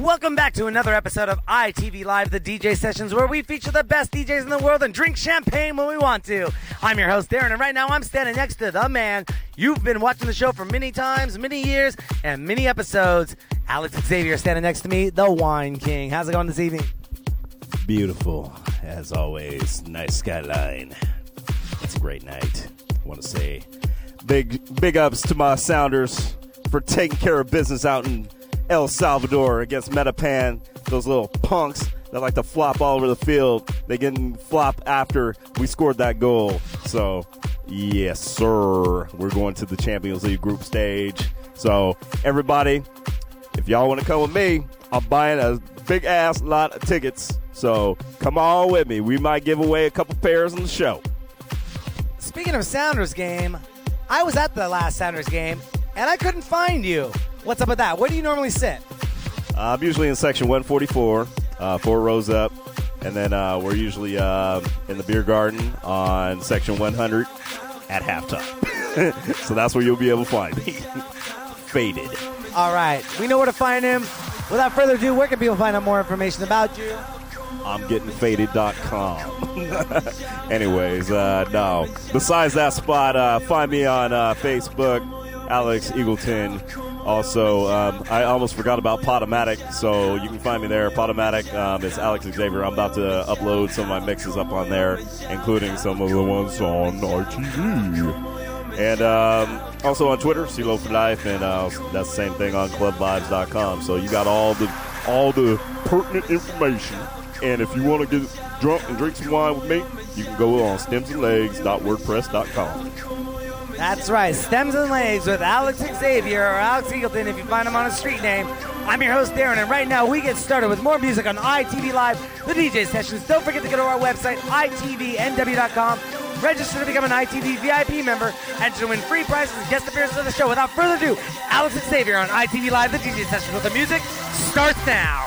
Welcome back to another episode of ITV Live, the DJ sessions, where we feature the best DJs in the world and drink champagne when we want to. I'm your host, Darren, and right now I'm standing next to the man you've been watching the show for many times, many years, and many episodes. Alex Xavier standing next to me, the Wine King. How's it going this evening? Beautiful, as always. Nice skyline. It's a great night. I want to say big, big ups to my Sounders for taking care of business out in El Salvador against Metapan. Those little punks that like to flop all over the field. They didn't flop after we scored that goal. So, yes, sir. We're going to the Champions League group stage. So, everybody, if y'all want to come with me, I'm buying a big ass lot of tickets. So, come on with me. We might give away a couple pairs on the show. Speaking of Sounders game, I was at the last Sounders game and I couldn't find you. What's up with that? Where do you normally sit? Uh, I'm usually in section 144, uh, four rows up, and then uh, we're usually uh, in the beer garden on section 100 at halftime. so that's where you'll be able to find me. Faded. All right, we know where to find him. Without further ado, where can people find out more information about you? I'm gettingfaded.com. Anyways, uh, no. Besides that spot, uh, find me on uh, Facebook, Alex Eagleton. Also, um, I almost forgot about Podomatic, so you can find me there. Podomatic, um, is Alex Xavier. I'm about to upload some of my mixes up on there, including some of the ones on RTV. And um, also on Twitter, CeeLo for Life, and uh, that's the same thing on ClubVibes.com. So you got all the all the pertinent information. And if you want to get drunk and drink some wine with me, you can go on stemsandlegs.wordpress.com. That's right, Stems and Legs with Alex Xavier or Alex Eagleton if you find him on a street name. I'm your host, Darren, and right now we get started with more music on ITV Live, the DJ sessions. Don't forget to go to our website, itvnw.com. Register to become an ITV VIP member and to win free prizes and guest appearances on the show. Without further ado, Alex Xavier on ITV Live, the DJ sessions with the music starts now.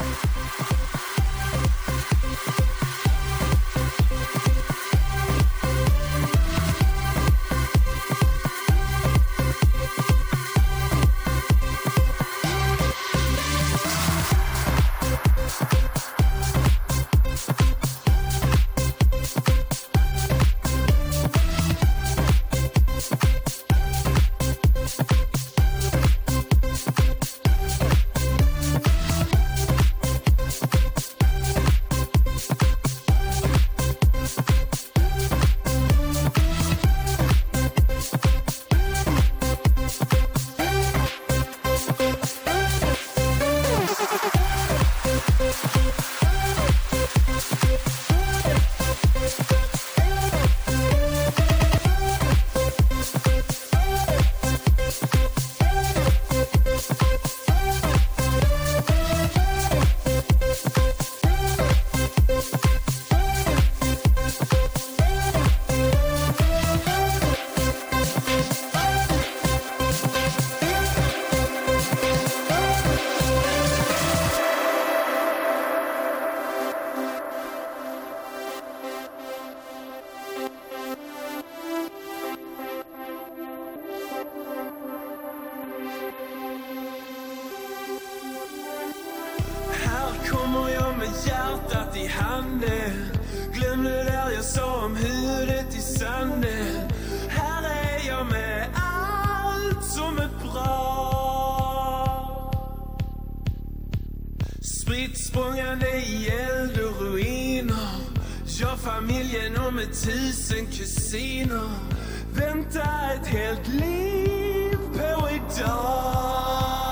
Byerne i alle ruiner. Jeg familien og med tusen kusiner Venter et helt liv på i dag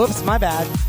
Oops, my bad.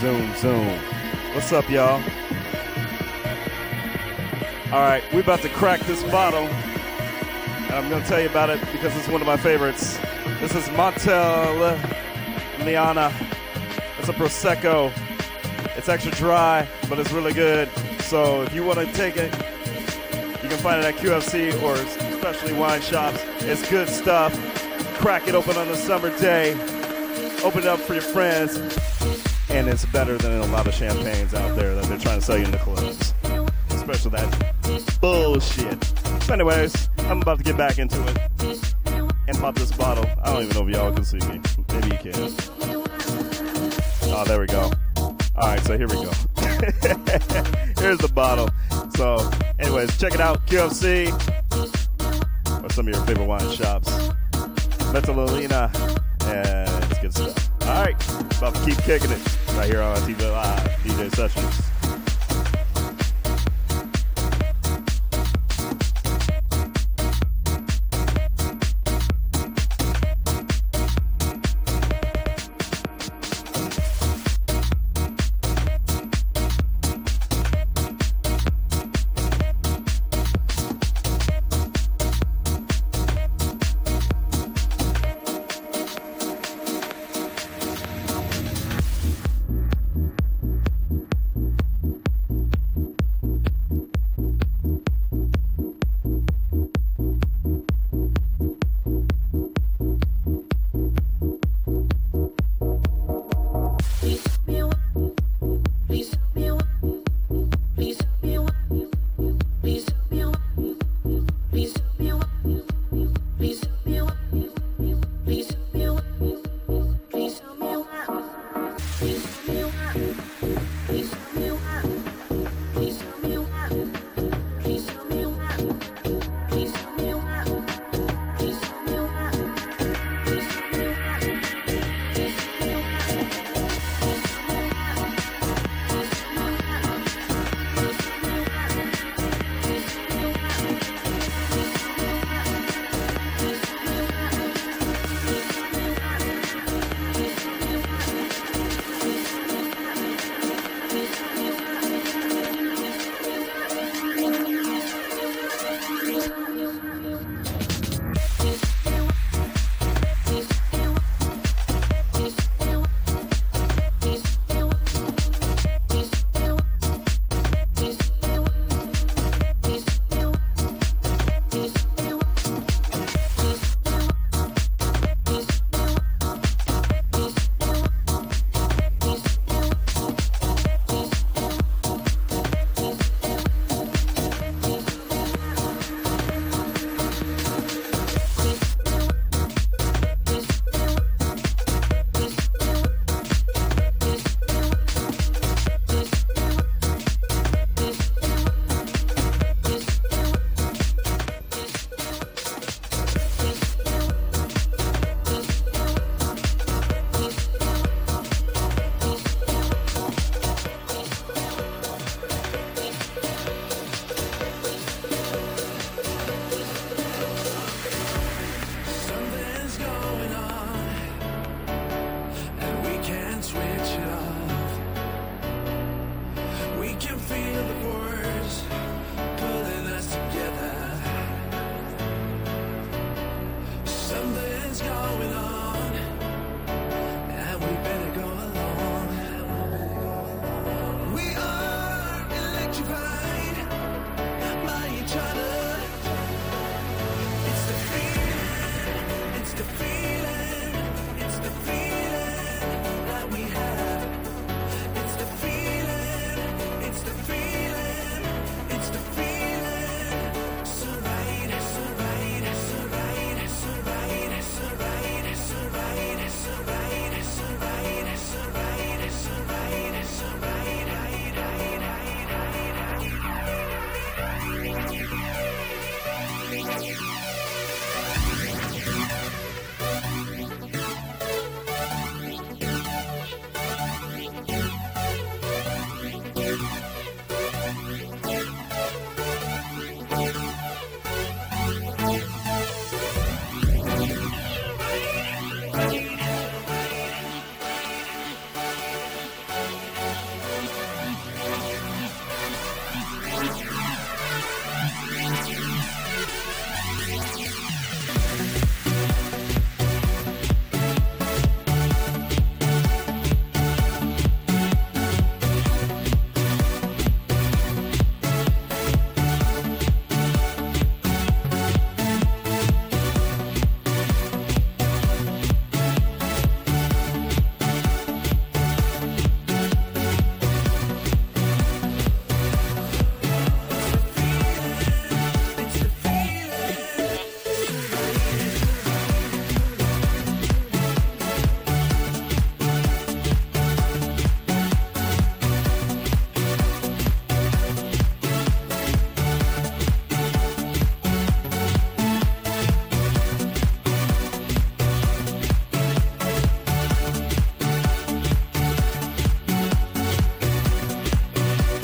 Zoom, zoom. What's up, y'all? All right, we're about to crack this bottle. And I'm going to tell you about it because it's one of my favorites. This is Montelliana. It's a Prosecco It's extra dry, but it's really good. So if you want to take it, you can find it at QFC or especially wine shops. It's good stuff. Crack it open on a summer day. Open it up for your friends. And it's better than a lot of champagnes out there that they're trying to sell you in the clubs. Especially that bullshit. So anyways, I'm about to get back into it and pop this bottle. I don't even know if y'all can see me. Maybe you can. Oh, there we go. All right, so here we go. Here's the bottle. So, anyways, check it out. QFC or some of your favorite wine shops. Metalolina, and it's good stuff. All right, about to keep kicking it right here on TV Live, DJ Sessions.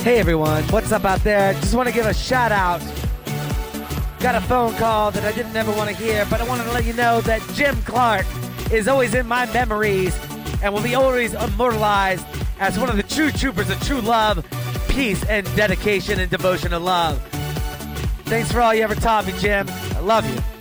Hey everyone, what's up out there? Just want to give a shout out. Got a phone call that I didn't ever want to hear, but I wanted to let you know that Jim Clark is always in my memories and will be always immortalized as one of the true troopers of true love, peace, and dedication and devotion to love. Thanks for all you ever taught me, Jim. I love you.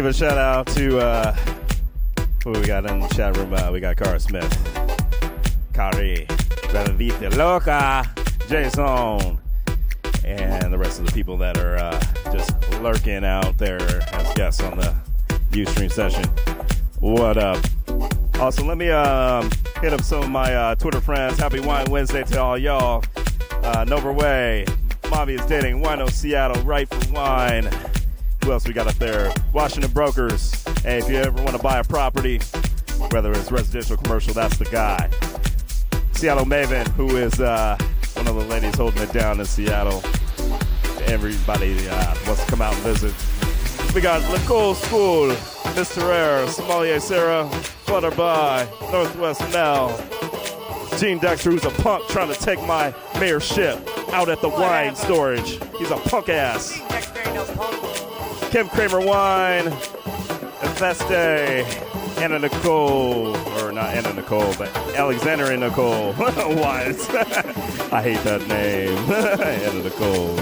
Give a shout out to uh, who we got in the chat room. Uh, we got Cara Smith, Kari, Benedita Loca, Jason, and the rest of the people that are uh, just lurking out there as guests on the Ustream session. What up? Also, let me um, hit up some of my uh, Twitter friends. Happy Wine Wednesday to all y'all. Uh, Nova Way, Mommy is dating Wino Seattle, right for wine. Who else we got up there? Washington Brokers. Hey, if you ever want to buy a property, whether it's residential or commercial, that's the guy. Seattle Maven, who is uh, one of the ladies holding it down in Seattle. Everybody uh, wants to come out and visit. We got Nicole School, Mr. Air, Somalia Sarah, Flutterby, Northwest Mel, Gene Dexter, who's a punk trying to take my mayorship out at the wine storage. He's a punk ass. Kim Kramer Wine, Infeste, Anna Nicole, or not Anna Nicole, but Alexander and Nicole Wines. I hate that name. Anna Nicole.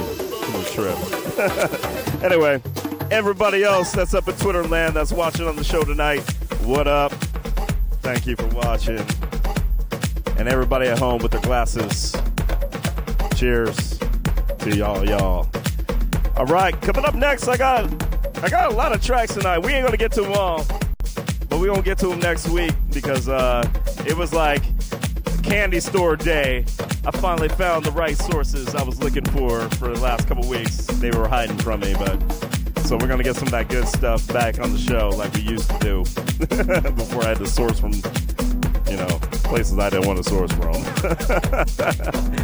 Trip. anyway, everybody else that's up in Twitter land that's watching on the show tonight, what up? Thank you for watching. And everybody at home with their glasses, cheers to y'all, y'all. All right, coming up next, I got I got a lot of tracks tonight. We ain't gonna get to them all, but we gonna get to them next week because uh, it was like candy store day. I finally found the right sources I was looking for for the last couple weeks. They were hiding from me, but so we're gonna get some of that good stuff back on the show like we used to do before I had to source from places I didn't want to source from.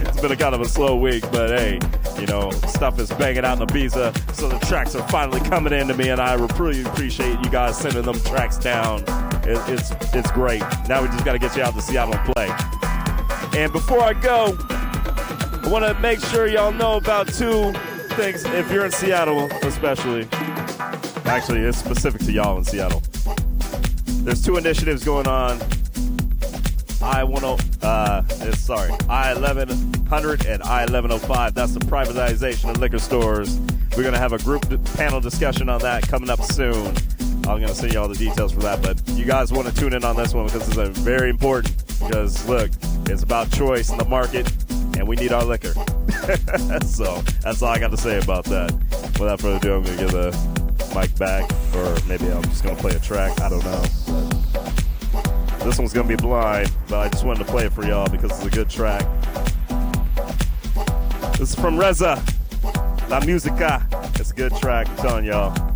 it's been a kind of a slow week, but hey, you know stuff is banging out in Ibiza, so the tracks are finally coming into me, and I really appreciate you guys sending them tracks down. It, it's it's great. Now we just got to get you out to Seattle and play. And before I go, I want to make sure y'all know about two things. If you're in Seattle, especially, actually, it's specific to y'all in Seattle. There's two initiatives going on. I 10, uh, sorry, I 1100 and I 1105. That's the privatization of liquor stores. We're gonna have a group panel discussion on that coming up soon. I'm gonna send you all the details for that, but you guys want to tune in on this one because it's uh, very important. Because look, it's about choice in the market, and we need our liquor. so that's all I got to say about that. Without further ado, I'm gonna give the mic back, or maybe I'm just gonna play a track. I don't know. This one's gonna be blind, but I just wanted to play it for y'all because it's a good track. This is from Reza, La Musica. It's a good track, I'm telling y'all.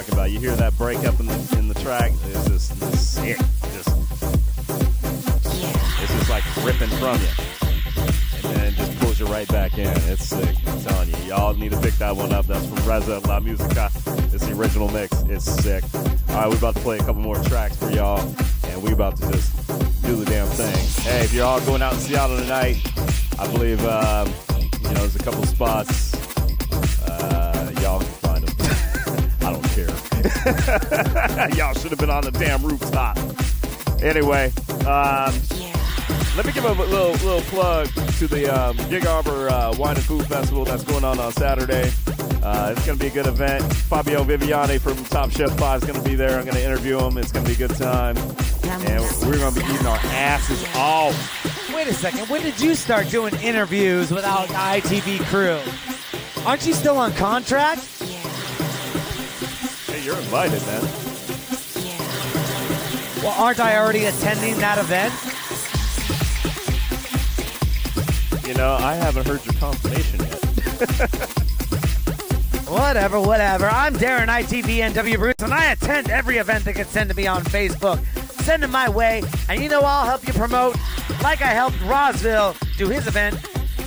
Talking about. You hear that breakup in the in the track? It's just it's sick. Just it's just like ripping from you, and then just pulls you right back in. It's sick. I'm telling you, y'all need to pick that one up. That's from Reza La Musica. It's the original mix. It's sick. All right, we're about to play a couple more tracks for y'all, and we about to just do the damn thing. Hey, if you're all going out in Seattle tonight, I believe um, you know there's a couple spots. y'all should have been on the damn rooftop. Anyway, um, let me give a little little plug to the um, Gig Harbor uh, Wine and Food Festival that's going on on Saturday. Uh, it's going to be a good event. Fabio Viviani from Top Chef 5 is going to be there. I'm going to interview him. It's going to be a good time. And we're going to be eating our asses off. Wait a second. When did you start doing interviews without ITV crew? Aren't you still on contract? Hey, you're invited, man. Well, aren't I already attending that event? You know, I haven't heard your confirmation yet. Whatever, whatever. I'm Darren ITV NW Bruce, and I attend every event that gets sent to me on Facebook. Send them my way, and you know I'll help you promote, like I helped Rosville do his event,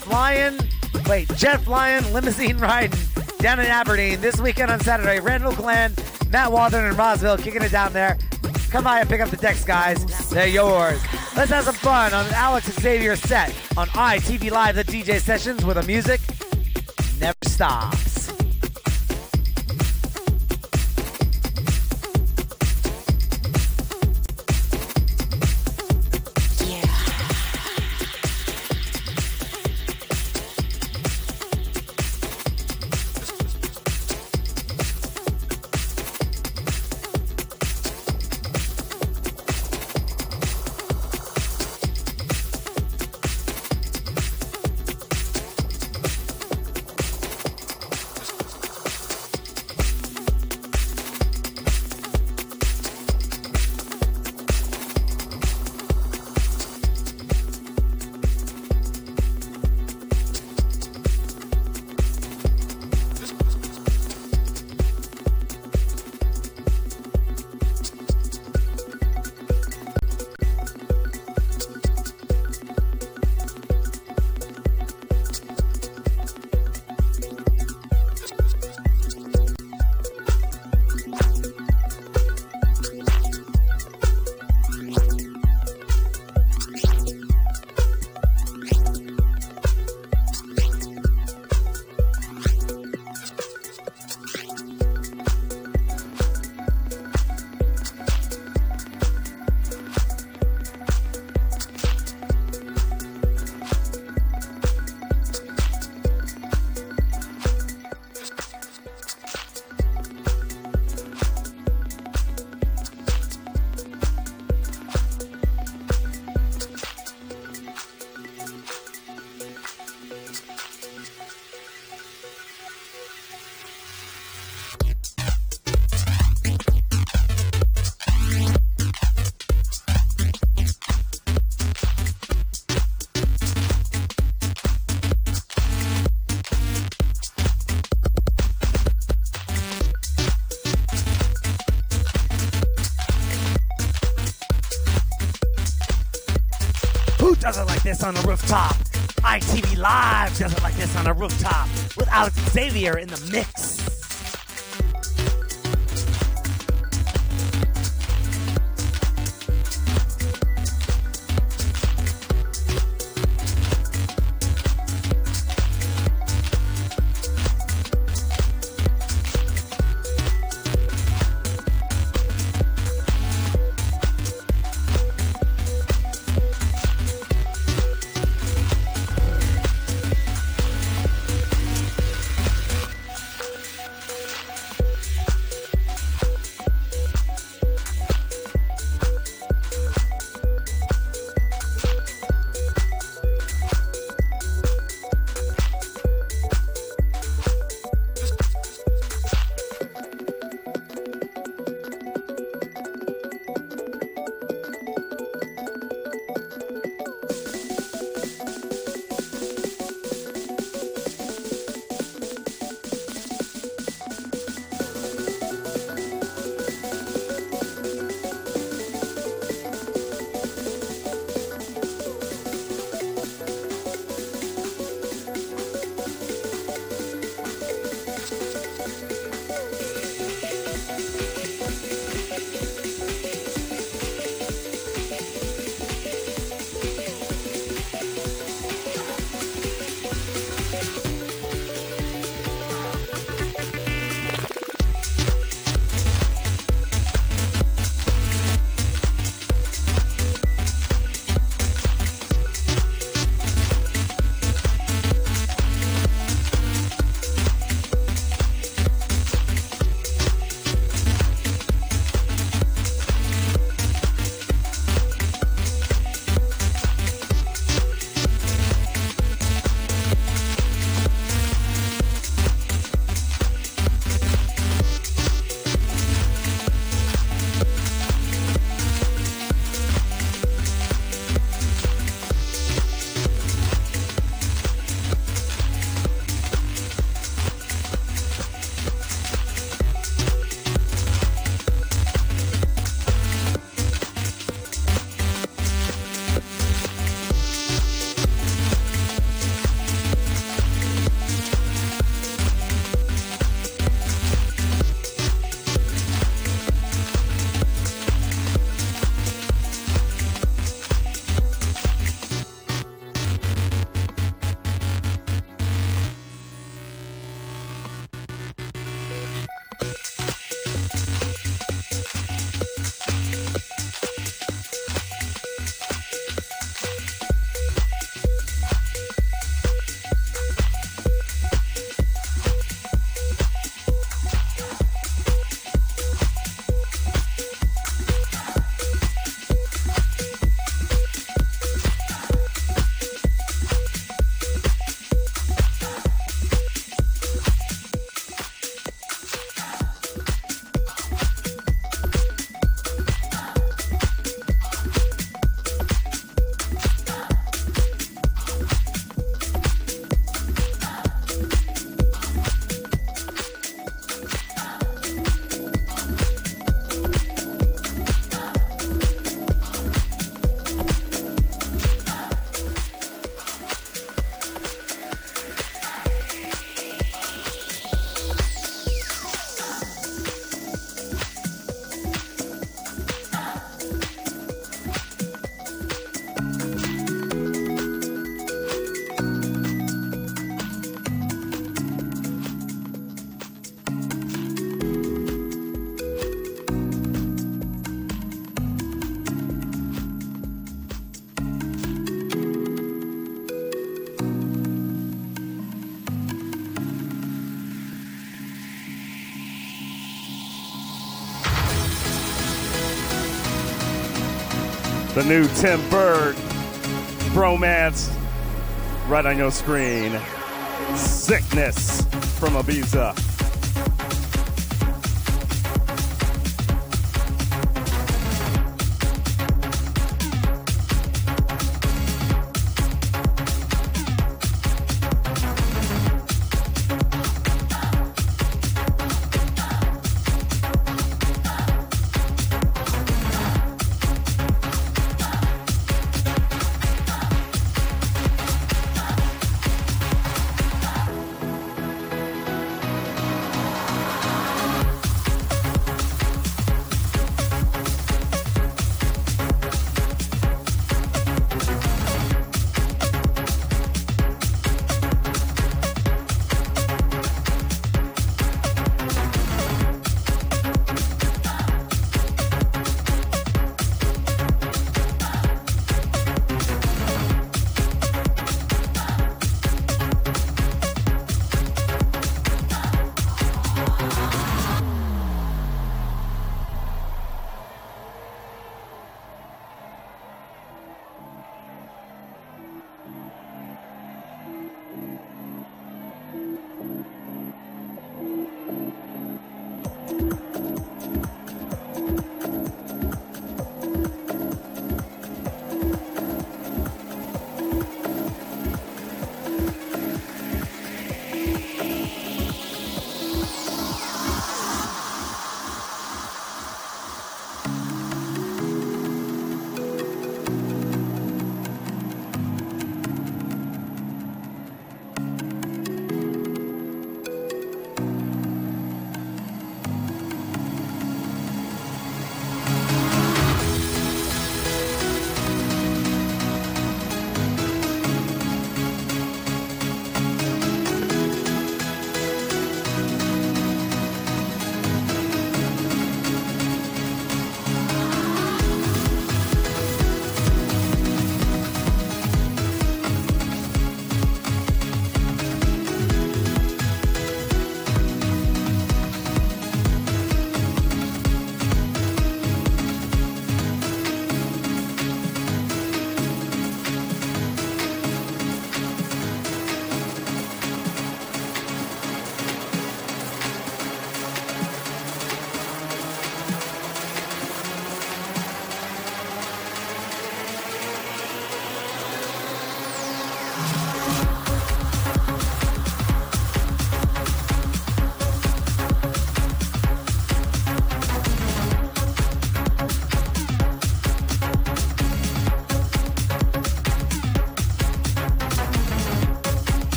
flying, wait, jet flying, limousine riding down in Aberdeen this weekend on Saturday. Randall Glenn, Matt Waldron, and Rosville kicking it down there. Come by and pick up the decks, guys. They're yours. Let's have some fun on Alex and Xavier set on ITV Live, the DJ sessions where the music never stops. On a rooftop? ITV Live does it like this on a rooftop with Alex Xavier in the mix. The new Tim Berg bromance right on your screen. Sickness from Ibiza.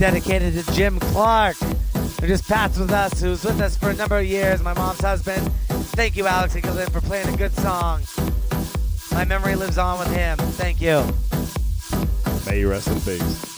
dedicated to Jim Clark, who just passed with us, who's with us for a number of years, my mom's husband. Thank you, Alex Eagleton, for playing a good song. My memory lives on with him. Thank you. May you rest in peace.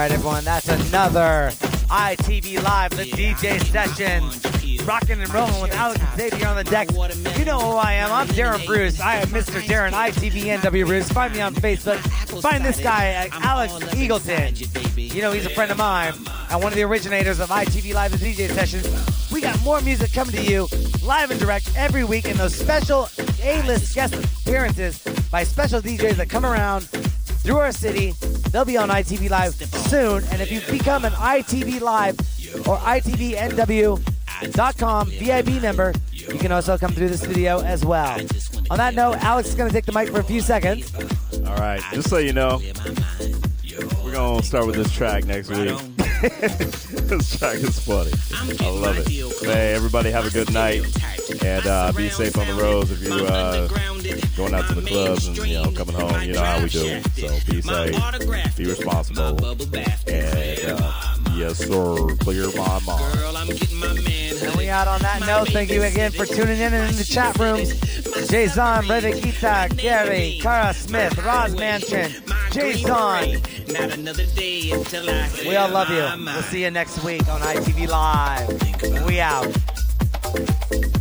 Right, everyone. That's another ITV Live, the DJ session. Rocking and rolling with Alex Xavier on the deck. You know who I am. I'm Darren Bruce. I am Mr. Darren, ITV NW Bruce. Find me on Facebook. Find this guy, uh, Alex Eagleton. You know, he's a friend of mine and one of the originators of ITV Live, the DJ sessions. We got more music coming to you live and direct every week in those special A-list guest appearances by special DJs that come around through our city. They'll be on ITV Live soon. And if you become an ITV Live or ITVNW.com VIP member, you can also come through the studio as well. On that note, Alex is going to take the mic for a few seconds. All right, just so you know, we're gonna start with this track next week. this track is funny. I love it. Hey, everybody, have a good night and uh, be safe on the roads if you're uh, going out to the clubs and you know coming home. You know how we do. So be safe, be responsible, and uh, yes, sir, clear my mind. And we out on that note. Thank you again for tuning in and in the chat rooms. Jason, Redekita, Gary, Kara Smith, Roz Mansion, Jason. We all love you. We'll see you next week on ITV Live. We out.